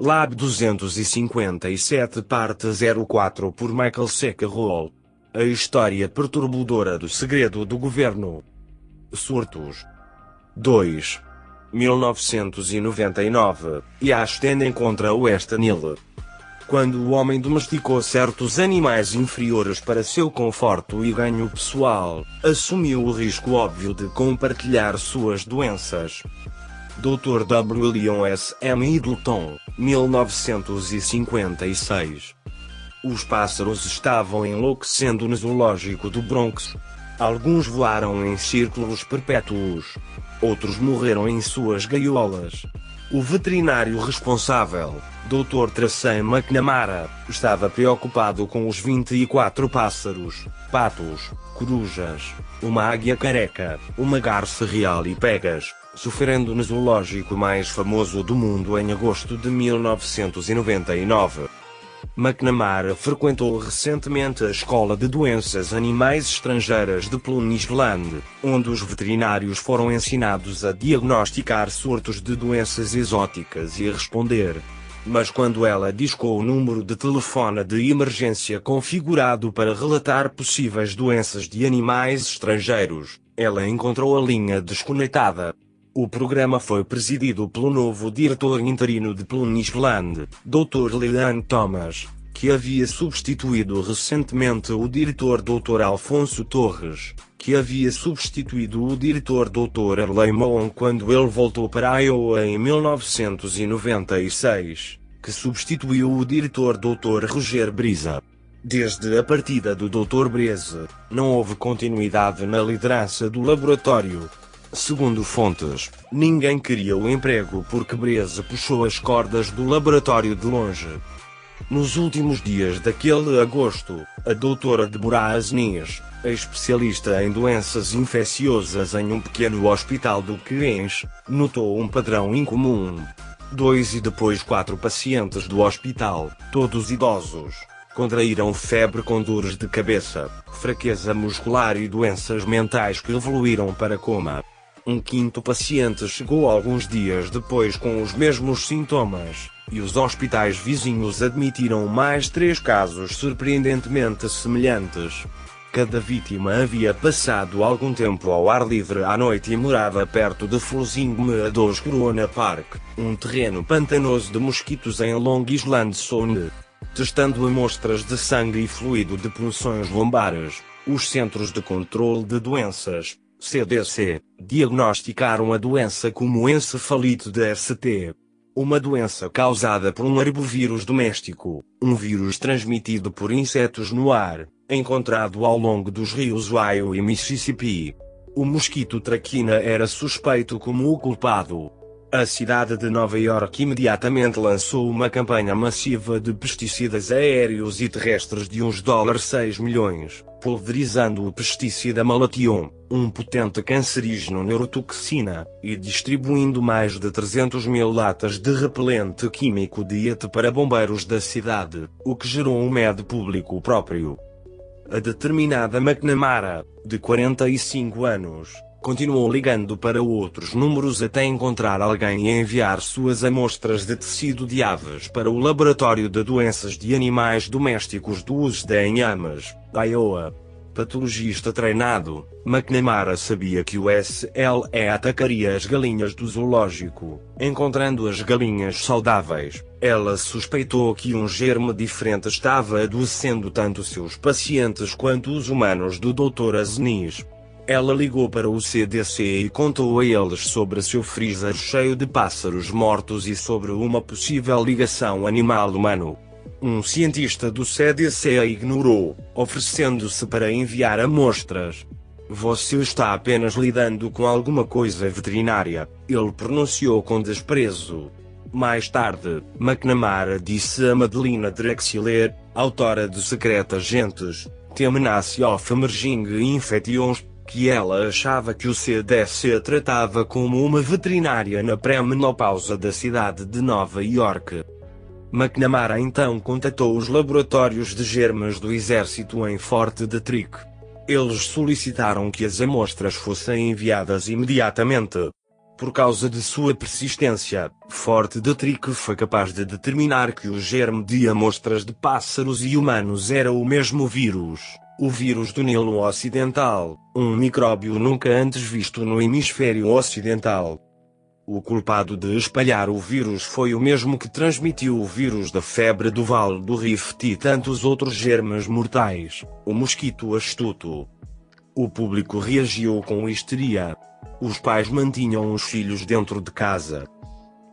Lab 257 Parte 04 por Michael C. Carroll. A história perturbadora do segredo do governo. Surtos. 2. 1999. E Ashton encontra West Nile. Quando o homem domesticou certos animais inferiores para seu conforto e ganho pessoal, assumiu o risco óbvio de compartilhar suas doenças. Dr. W. William S. M. Middleton, 1956. Os pássaros estavam enlouquecendo no zoológico do Bronx. Alguns voaram em círculos perpétuos. Outros morreram em suas gaiolas. O veterinário responsável, Dr. Tracey McNamara, estava preocupado com os 24 pássaros, patos, corujas, uma águia careca, uma garça real e pegas, sofrendo no zoológico mais famoso do mundo em agosto de 1999. McNamara frequentou recentemente a Escola de Doenças Animais Estrangeiras de Plunisland, onde os veterinários foram ensinados a diagnosticar surtos de doenças exóticas e a responder. Mas quando ela discou o número de telefone de emergência configurado para relatar possíveis doenças de animais estrangeiros, ela encontrou a linha desconectada. O programa foi presidido pelo novo diretor interino de Plunisland, Dr. Leanne Thomas, que havia substituído recentemente o diretor Dr. Alfonso Torres, que havia substituído o diretor Dr. Arley Moon quando ele voltou para Iowa em 1996, que substituiu o diretor Dr. Roger Brisa. Desde a partida do Dr. Breze, não houve continuidade na liderança do laboratório, Segundo fontes, ninguém queria o emprego porque Breze puxou as cordas do laboratório de longe. Nos últimos dias daquele agosto, a doutora Deborah Asnis, especialista em doenças infecciosas em um pequeno hospital do Queens, notou um padrão incomum. Dois e depois quatro pacientes do hospital, todos idosos, contraíram febre com dores de cabeça, fraqueza muscular e doenças mentais que evoluíram para coma. Um quinto paciente chegou alguns dias depois com os mesmos sintomas, e os hospitais vizinhos admitiram mais três casos surpreendentemente semelhantes. Cada vítima havia passado algum tempo ao ar livre à noite e morava perto de Flossing Meadows Corona Park, um terreno pantanoso de mosquitos em Long Island Sound. Testando amostras de sangue e fluido de punções lombares, os Centros de Controle de Doenças, CDC, diagnosticaram a doença como encefalite de ST. Uma doença causada por um arbovírus doméstico, um vírus transmitido por insetos no ar, encontrado ao longo dos rios Ohio e Mississippi. O mosquito traquina era suspeito como o culpado. A cidade de Nova York imediatamente lançou uma campanha massiva de pesticidas aéreos e terrestres de uns dólares 6 milhões, pulverizando o pesticida Malathion, um potente cancerígeno neurotoxina, e distribuindo mais de 300 mil latas de repelente químico Diet para bombeiros da cidade, o que gerou um medo público próprio. A determinada McNamara, de 45 anos, continuou ligando para outros números até encontrar alguém e enviar suas amostras de tecido de aves para o Laboratório de Doenças de Animais Domésticos do USD em Ames, Iowa. Patologista treinado, McNamara sabia que o SLE atacaria as galinhas do zoológico, encontrando as galinhas saudáveis. Ela suspeitou que um germe diferente estava adoecendo tanto seus pacientes quanto os humanos do Dr. Asnis. Ela ligou para o CDC e contou a eles sobre seu freezer cheio de pássaros mortos e sobre uma possível ligação animal-humano. Um cientista do CDC a ignorou, oferecendo-se para enviar amostras. Você está apenas lidando com alguma coisa veterinária, ele pronunciou com desprezo. Mais tarde, McNamara disse a Madelina Drexler, autora de Secretas Gentes, Temenace of Emerging Infections, que ela achava que o CDC tratava como uma veterinária na pré-menopausa da cidade de Nova York. McNamara então contatou os laboratórios de germes do exército em Fort Detrick. Eles solicitaram que as amostras fossem enviadas imediatamente. Por causa de sua persistência, Forte de Trick foi capaz de determinar que o germe de amostras de pássaros e humanos era o mesmo vírus, o vírus do Nilo Ocidental, um micróbio nunca antes visto no hemisfério ocidental. O culpado de espalhar o vírus foi o mesmo que transmitiu o vírus da febre do Vale do Rift e tantos outros germes mortais, o mosquito astuto. O público reagiu com histeria. Os pais mantinham os filhos dentro de casa.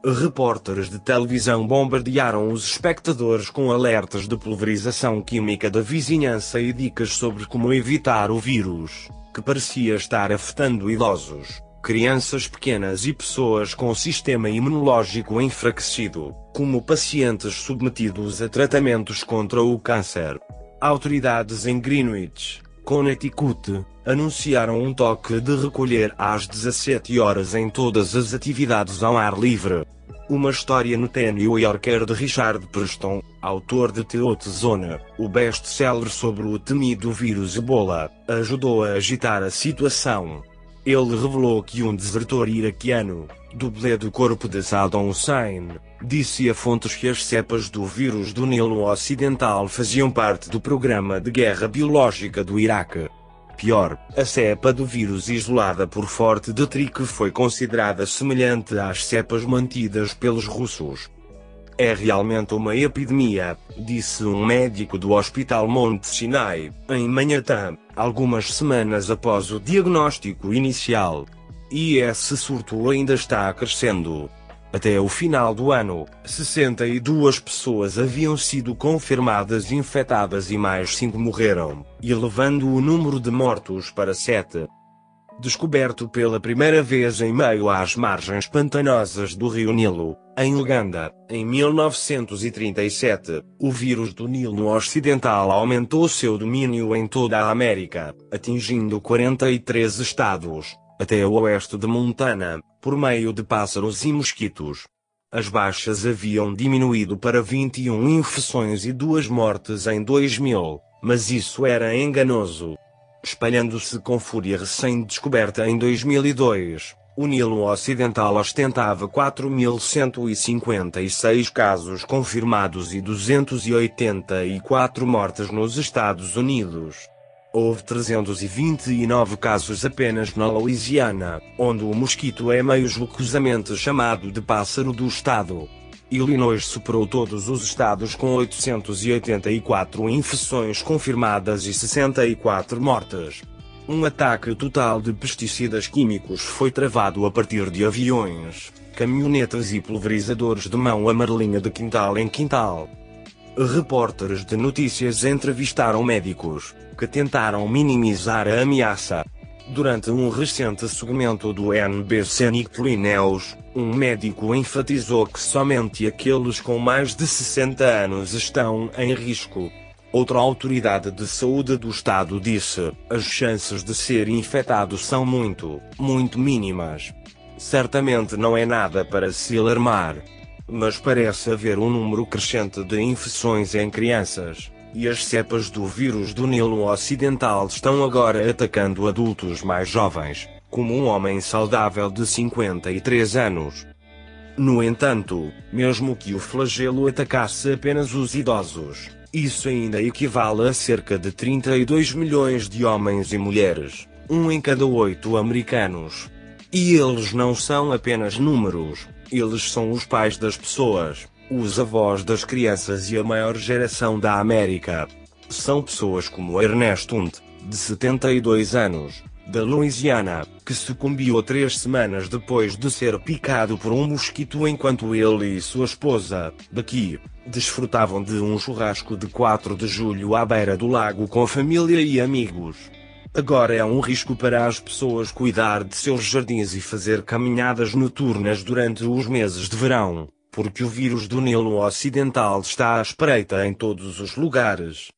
Repórteres de televisão bombardearam os espectadores com alertas de pulverização química da vizinhança e dicas sobre como evitar o vírus, que parecia estar afetando idosos, crianças pequenas e pessoas com sistema imunológico enfraquecido, como pacientes submetidos a tratamentos contra o câncer. Autoridades em Greenwich, Connecticut, anunciaram um toque de recolher às 17 horas em todas as atividades ao ar livre. Uma história no New Yorker de Richard Preston, autor de Teote Zona, o best-seller sobre o temido vírus Ebola, ajudou a agitar a situação. Ele revelou que um desertor iraquiano, dublê do corpo de Saddam Hussein, disse a fontes que as cepas do vírus do Nilo Ocidental faziam parte do programa de guerra biológica do Iraque. Pior, a cepa do vírus isolada por Forte de Trick foi considerada semelhante às cepas mantidas pelos russos. É realmente uma epidemia, disse um médico do Hospital Monte Sinai, em Manhattan, algumas semanas após o diagnóstico inicial. E esse surto ainda está crescendo. Até o final do ano, 62 pessoas haviam sido confirmadas infectadas e mais 5 morreram, elevando o número de mortos para 7. Descoberto pela primeira vez em meio às margens pantanosas do rio Nilo, em Uganda, em 1937, o vírus do Nilo Ocidental aumentou seu domínio em toda a América, atingindo 43 estados, até o oeste de Montana, por meio de pássaros e mosquitos. As baixas haviam diminuído para 21 infecções e duas mortes em 2000, mas isso era enganoso. Espalhando-se com fúria recém-descoberta em 2002, o Nilo Ocidental ostentava 4.156 casos confirmados e 284 mortes nos Estados Unidos. Houve 329 casos apenas na Louisiana, onde o mosquito é meio jocosamente chamado de pássaro do estado. Illinois superou todos os estados com 884 infecções confirmadas e 64 mortes. Um ataque total de pesticidas químicos foi travado a partir de aviões, caminhonetas e pulverizadores de mão amarelinha de quintal em quintal. Repórteres de notícias entrevistaram médicos, que tentaram minimizar a ameaça. Durante um recente segmento do NBC Nick News, um médico enfatizou que somente aqueles com mais de 60 anos estão em risco. Outra autoridade de saúde do estado disse: as chances de ser infectado são muito, muito mínimas. Certamente não é nada para se alarmar mas parece haver um número crescente de infecções em crianças, e as cepas do vírus do Nilo Ocidental estão agora atacando adultos mais jovens, como um homem saudável de 53 anos. No entanto, mesmo que o flagelo atacasse apenas os idosos, isso ainda equivale a cerca de 32 milhões de homens e mulheres, um em cada oito americanos. E eles não são apenas números, eles são os pais das pessoas, os avós das crianças e a maior geração da América. São pessoas como Ernesto Hunt, de 72 anos, da Louisiana, que sucumbiu três semanas depois de ser picado por um mosquito enquanto ele e sua esposa, daqui, desfrutavam de um churrasco de 4 de julho à beira do lago com família e amigos. Agora é um risco para as pessoas cuidar de seus jardins e fazer caminhadas noturnas durante os meses de verão, porque o vírus do Nilo Ocidental está à espreita em todos os lugares.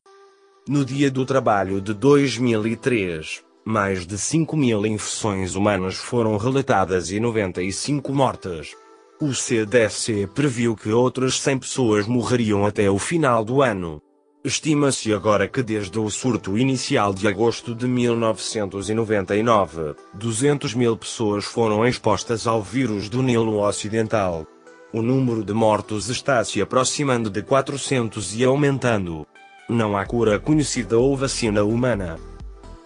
No dia do trabalho de 2003, mais de 5 mil infecções humanas foram relatadas e 95 mortes. O CDC previu que outras 100 pessoas morreriam até o final do ano. Estima-se agora que desde o surto inicial de agosto de 1999, 200 mil pessoas foram expostas ao vírus do Nilo Ocidental. O número de mortos está se aproximando de 400 e aumentando. Não há cura conhecida ou vacina humana.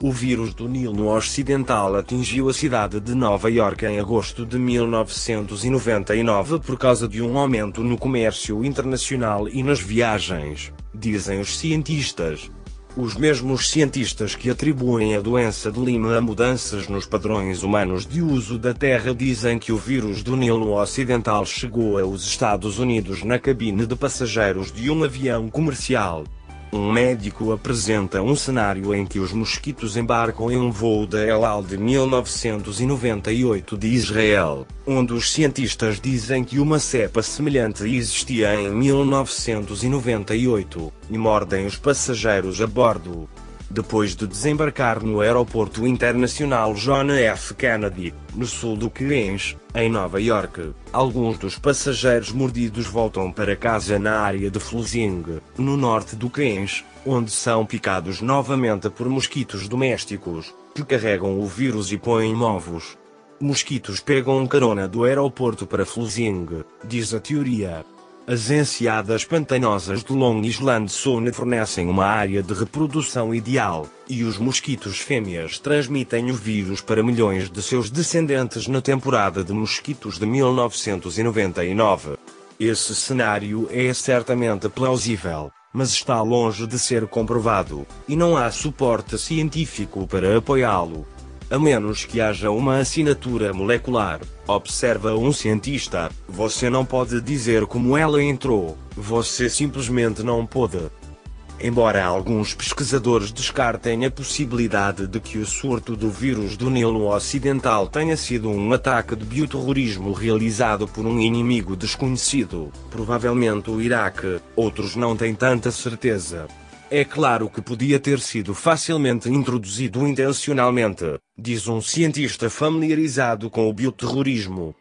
O vírus do Nilo Ocidental atingiu a cidade de Nova York em agosto de 1999 por causa de um aumento no comércio internacional e nas viagens, dizem os cientistas. Os mesmos cientistas que atribuem a doença de Lima a mudanças nos padrões humanos de uso da Terra dizem que o vírus do Nilo Ocidental chegou aos Estados Unidos na cabine de passageiros de um avião comercial. Um médico apresenta um cenário em que os mosquitos embarcam em um voo da El Al de 1998 de Israel, onde os cientistas dizem que uma cepa semelhante existia em 1998, e mordem os passageiros a bordo depois de desembarcar no Aeroporto Internacional John F. Kennedy, no sul do Queens, em Nova York. Alguns dos passageiros mordidos voltam para casa na área de Flusing, no norte do Queens, onde são picados novamente por mosquitos domésticos, que carregam o vírus e põem ovos. Mosquitos pegam carona do aeroporto para Flusing, diz a teoria. As enseadas pantanosas de Long Island Sound fornecem uma área de reprodução ideal, e os mosquitos fêmeas transmitem o vírus para milhões de seus descendentes na temporada de mosquitos de 1999. Esse cenário é certamente plausível, mas está longe de ser comprovado, e não há suporte científico para apoiá-lo a menos que haja uma assinatura molecular, observa um cientista, você não pode dizer como ela entrou, você simplesmente não pode. Embora alguns pesquisadores descartem a possibilidade de que o surto do vírus do Nilo Ocidental tenha sido um ataque de bioterrorismo realizado por um inimigo desconhecido, provavelmente o Iraque, outros não têm tanta certeza. É claro que podia ter sido facilmente introduzido intencionalmente, diz um cientista familiarizado com o bioterrorismo.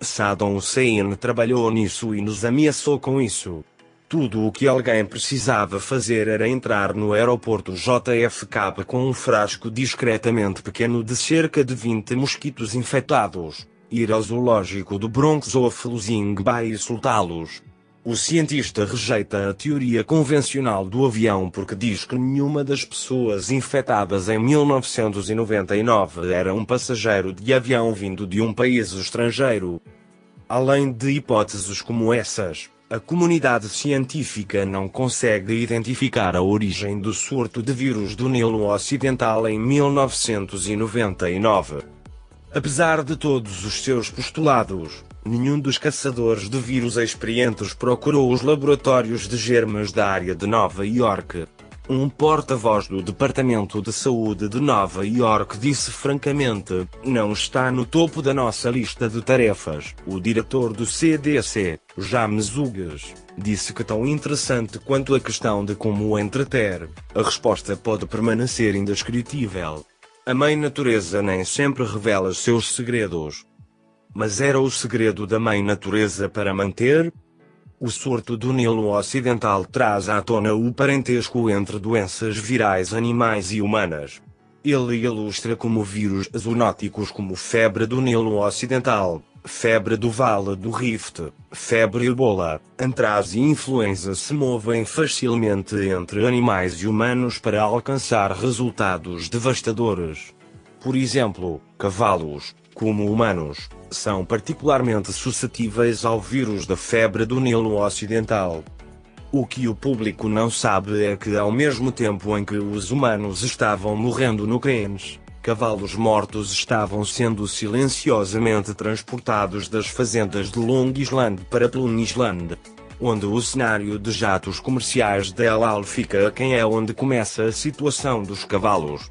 Saddam Hussein trabalhou nisso e nos ameaçou com isso. Tudo o que alguém precisava fazer era entrar no aeroporto JFK com um frasco discretamente pequeno de cerca de 20 mosquitos infectados, ir ao zoológico do Bronx ou a Flusing Bay e soltá-los. O cientista rejeita a teoria convencional do avião porque diz que nenhuma das pessoas infectadas em 1999 era um passageiro de avião vindo de um país estrangeiro. Além de hipóteses como essas, a comunidade científica não consegue identificar a origem do surto de vírus do Nilo Ocidental em 1999. Apesar de todos os seus postulados, Nenhum dos caçadores de vírus experientes procurou os laboratórios de germes da área de Nova York. Um porta-voz do Departamento de Saúde de Nova York disse francamente: Não está no topo da nossa lista de tarefas. O diretor do CDC, James Hugues, disse que tão interessante quanto a questão de como o entreter, a resposta pode permanecer indescritível. A mãe natureza nem sempre revela seus segredos. Mas era o segredo da mãe natureza para manter? O surto do Nilo Ocidental traz à tona o parentesco entre doenças virais animais e humanas. Ele ilustra como vírus zoonóticos como febre do Nilo Ocidental, febre do Vale do Rift, febre ebola, antraz e influenza se movem facilmente entre animais e humanos para alcançar resultados devastadores. Por exemplo, cavalos, como humanos, são particularmente suscetíveis ao vírus da febre do Nilo Ocidental. O que o público não sabe é que, ao mesmo tempo em que os humanos estavam morrendo no Queens, cavalos mortos estavam sendo silenciosamente transportados das fazendas de Long Island para Plum Island, onde o cenário de jatos comerciais de El Al fica quem é onde começa a situação dos cavalos.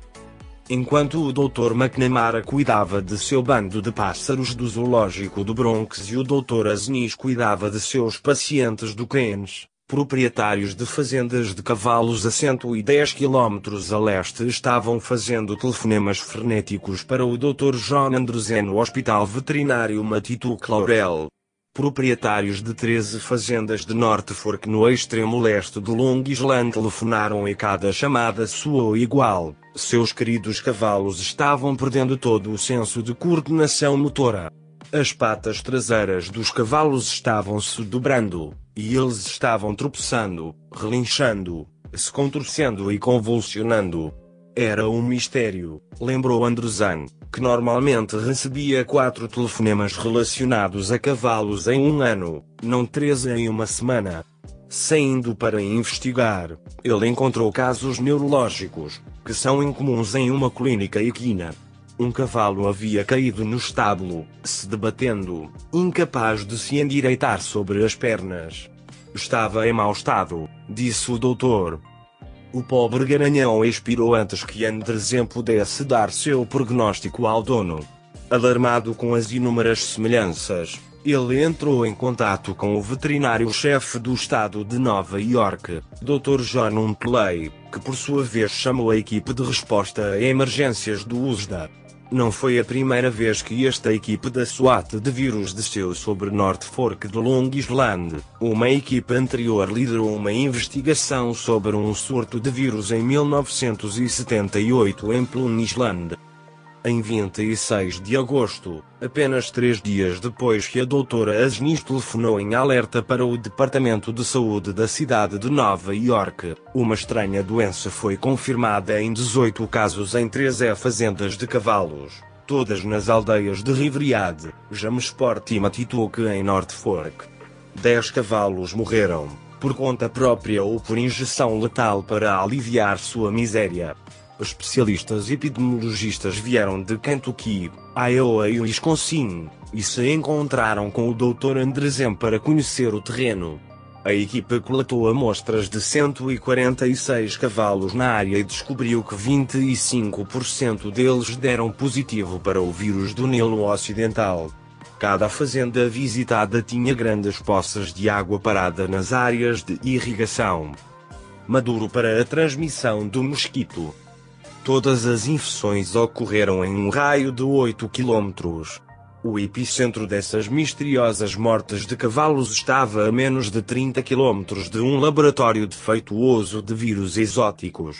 Enquanto o Dr. McNamara cuidava de seu bando de pássaros do zoológico do Bronx e o Dr. Asnis cuidava de seus pacientes do Queens, proprietários de fazendas de cavalos a 110 km a leste estavam fazendo telefonemas frenéticos para o Dr. John Andrews no Hospital Veterinário Matituc Laurel. Proprietários de 13 fazendas de Norte Fork no extremo leste do Long Island telefonaram e cada chamada soou igual. Seus queridos cavalos estavam perdendo todo o senso de coordenação motora. As patas traseiras dos cavalos estavam se dobrando, e eles estavam tropeçando, relinchando, se contorcendo e convulsionando. Era um mistério, lembrou Andruzan, que normalmente recebia quatro telefonemas relacionados a cavalos em um ano, não treze em uma semana. Saindo para investigar, ele encontrou casos neurológicos, que são incomuns em uma clínica equina. Um cavalo havia caído no estábulo, se debatendo, incapaz de se endireitar sobre as pernas. Estava em mau estado, disse o doutor. O pobre garanhão expirou antes que Andresen pudesse dar seu prognóstico ao dono. Alarmado com as inúmeras semelhanças, ele entrou em contato com o veterinário-chefe do estado de Nova York, Dr. John Untley, que por sua vez chamou a equipe de resposta a emergências do USDA. Não foi a primeira vez que esta equipe da SWAT de vírus desceu sobre North Fork de Long Island. Uma equipe anterior liderou uma investigação sobre um surto de vírus em 1978 em Plum Island. Em 26 de agosto, apenas três dias depois que a doutora Asnis telefonou em alerta para o Departamento de Saúde da cidade de Nova York, uma estranha doença foi confirmada em 18 casos em 13 fazendas de cavalos, todas nas aldeias de Riveriade, Jamesport e Matituque em North Fork. Dez cavalos morreram, por conta própria ou por injeção letal para aliviar sua miséria. Especialistas epidemiologistas vieram de Kentucky, Iowa e Wisconsin, e se encontraram com o Dr. Andresen para conhecer o terreno. A equipe coletou amostras de 146 cavalos na área e descobriu que 25% deles deram positivo para o vírus do Nilo Ocidental. Cada fazenda visitada tinha grandes poças de água parada nas áreas de irrigação. Maduro para a transmissão do mosquito. Todas as infecções ocorreram em um raio de 8 quilômetros. O epicentro dessas misteriosas mortes de cavalos estava a menos de 30 quilômetros de um laboratório defeituoso de vírus exóticos.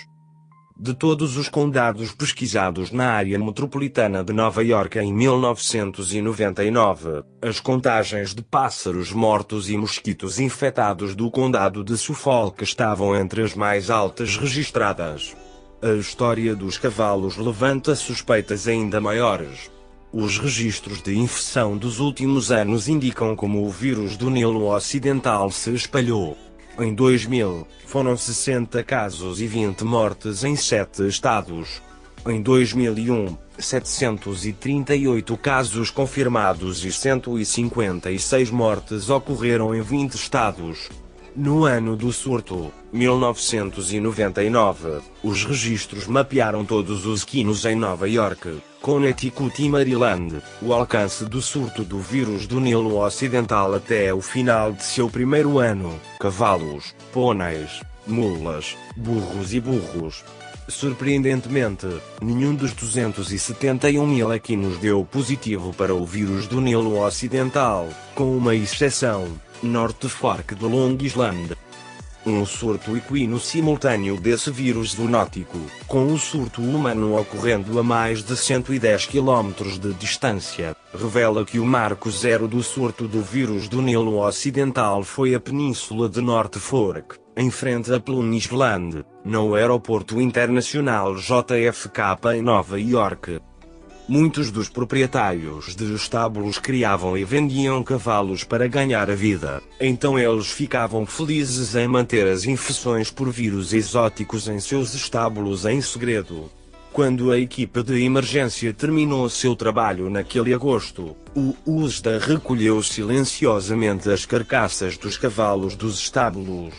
De todos os condados pesquisados na área metropolitana de Nova York em 1999, as contagens de pássaros mortos e mosquitos infectados do condado de Suffolk estavam entre as mais altas registradas. A história dos cavalos levanta suspeitas ainda maiores. Os registros de infecção dos últimos anos indicam como o vírus do Nilo Ocidental se espalhou. Em 2000, foram 60 casos e 20 mortes em 7 estados. Em 2001, 738 casos confirmados e 156 mortes ocorreram em 20 estados. No ano do surto, 1999, os registros mapearam todos os quinos em Nova York, Connecticut e Maryland, o alcance do surto do vírus do Nilo Ocidental até o final de seu primeiro ano, cavalos, pôneis, mulas, burros e burros. Surpreendentemente, nenhum dos 271 mil equinos deu positivo para o vírus do Nilo Ocidental, com uma exceção, Norte Fork de Long Island. Um surto equino simultâneo desse vírus zoonótico, com o surto humano ocorrendo a mais de 110 km de distância, revela que o marco zero do surto do vírus do Nilo Ocidental foi a península de North Fork, em frente a Plum Island, no aeroporto internacional JFK em Nova York. Muitos dos proprietários de estábulos criavam e vendiam cavalos para ganhar a vida, então eles ficavam felizes em manter as infecções por vírus exóticos em seus estábulos em segredo. Quando a equipe de emergência terminou seu trabalho naquele agosto, o USDA recolheu silenciosamente as carcaças dos cavalos dos estábulos.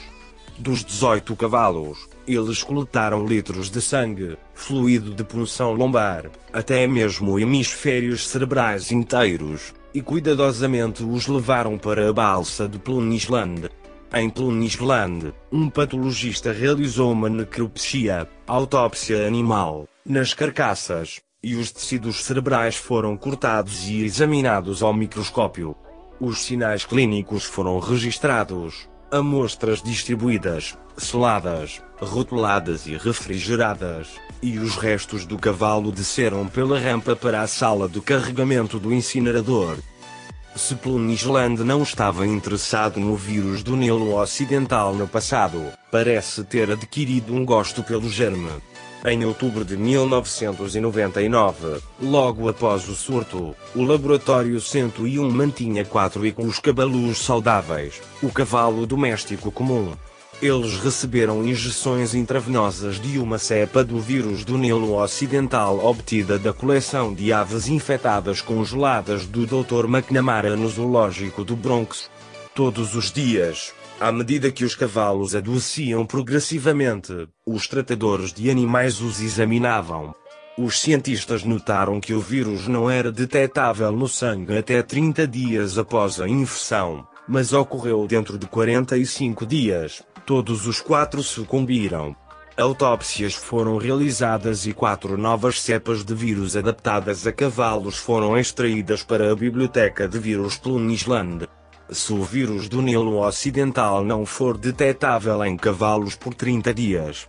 Dos 18 cavalos, eles coletaram litros de sangue, fluido de punção lombar, até mesmo hemisférios cerebrais inteiros, e cuidadosamente os levaram para a balsa de Plum Island. Em Plum Island, um patologista realizou uma necropsia, autópsia animal, nas carcaças, e os tecidos cerebrais foram cortados e examinados ao microscópio. Os sinais clínicos foram registrados, amostras distribuídas, seladas, rotuladas e refrigeradas, e os restos do cavalo desceram pela rampa para a sala de carregamento do incinerador. Se Plunisland não estava interessado no vírus do Nilo Ocidental no passado, parece ter adquirido um gosto pelo germe. Em outubro de 1999, logo após o surto, o Laboratório 101 mantinha quatro e com os cabalos saudáveis, o cavalo doméstico comum, eles receberam injeções intravenosas de uma cepa do vírus do Nilo Ocidental obtida da coleção de aves infectadas congeladas do Dr. McNamara no zoológico do Bronx. Todos os dias, à medida que os cavalos adoeciam progressivamente, os tratadores de animais os examinavam. Os cientistas notaram que o vírus não era detectável no sangue até 30 dias após a infecção, mas ocorreu dentro de 45 dias. Todos os quatro sucumbiram. Autópsias foram realizadas e quatro novas cepas de vírus adaptadas a cavalos foram extraídas para a biblioteca de vírus Plunisland. Se o vírus do Nilo Ocidental não for detectável em cavalos por 30 dias.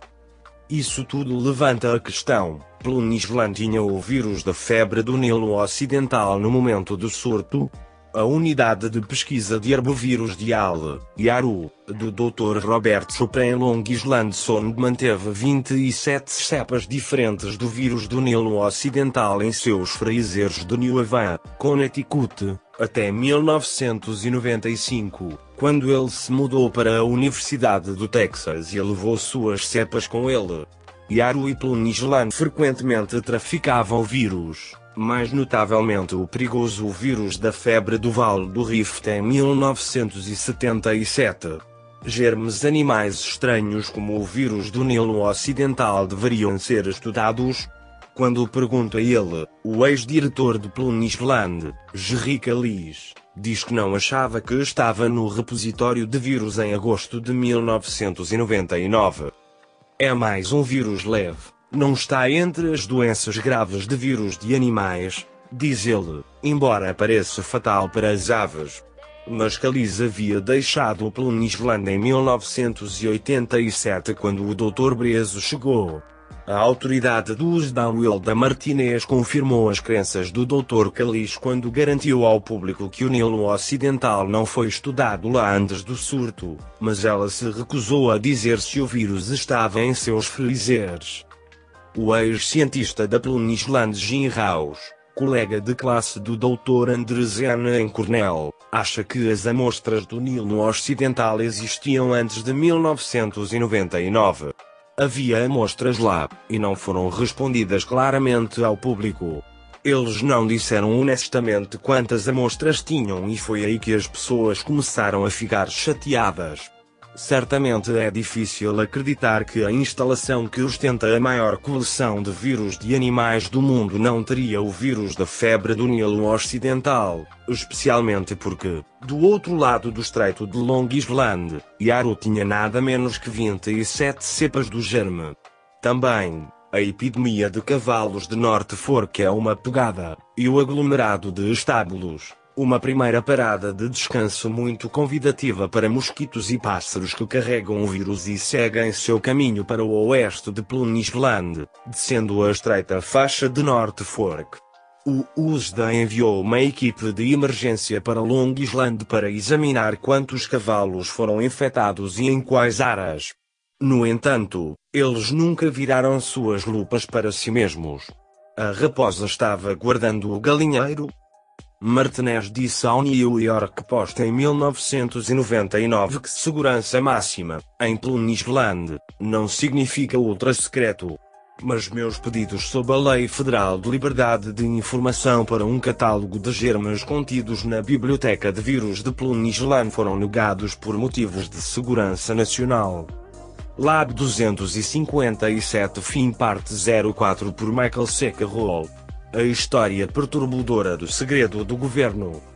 Isso tudo levanta a questão: Plunisland tinha o vírus da febre do Nilo Ocidental no momento do surto? A unidade de pesquisa de herbovírus de Al, Yaru, do Dr. Robert Chopin Long Island Sound manteve 27 cepas diferentes do vírus do Nilo Ocidental em seus freezers de New Haven, Connecticut, até 1995, quando ele se mudou para a Universidade do Texas e levou suas cepas com ele. Yaru e Plunisland frequentemente traficavam vírus mais notavelmente o perigoso vírus da febre do Vale do Rift em 1977. Germes animais estranhos como o vírus do Nilo Ocidental deveriam ser estudados? Quando pergunto a ele, o ex-diretor de Plunisland, Jerry Callis, diz que não achava que estava no repositório de vírus em agosto de 1999. É mais um vírus leve, não está entre as doenças graves de vírus de animais, diz ele, embora pareça fatal para as aves. Mas Calis havia deixado o Plunisland em 1987 quando o Dr. Brezo chegou. A autoridade dos Downwell da Martinez confirmou as crenças do Dr. Calis quando garantiu ao público que o Nilo Ocidental não foi estudado lá antes do surto, mas ela se recusou a dizer se o vírus estava em seus freezers. O ex-cientista da Plunisland Jim House, colega de classe do Dr. Andresen em Cornell, acha que as amostras do Nilo Ocidental existiam antes de 1999. Havia amostras lá, e não foram respondidas claramente ao público. Eles não disseram honestamente quantas amostras tinham e foi aí que as pessoas começaram a ficar chateadas. Certamente é difícil acreditar que a instalação que ostenta a maior coleção de vírus de animais do mundo não teria o vírus da febre do Nilo Ocidental, especialmente porque, do outro lado do Estreito de Long Island, Yaro tinha nada menos que 27 cepas do germe. Também, a epidemia de cavalos de Norte Fork é uma pegada, e o aglomerado de estábulos, uma primeira parada de descanso muito convidativa para mosquitos e pássaros que carregam o vírus e seguem seu caminho para o oeste de Plunisland, descendo a estreita faixa de North Fork. O USDA enviou uma equipe de emergência para Long Island para examinar quantos cavalos foram infectados e em quais áreas. No entanto, eles nunca viraram suas lupas para si mesmos. A raposa estava guardando o galinheiro, Martinez disse ao New York Post em 1999 que segurança máxima, em Plunisland, não significa ultra secreto. Mas meus pedidos sob a Lei Federal de Liberdade de Informação para um catálogo de germes contidos na Biblioteca de Vírus de Plunisland foram negados por motivos de segurança nacional. Lab 257 Fim Parte 04 por Michael C. Carroll a história perturbadora do segredo do governo.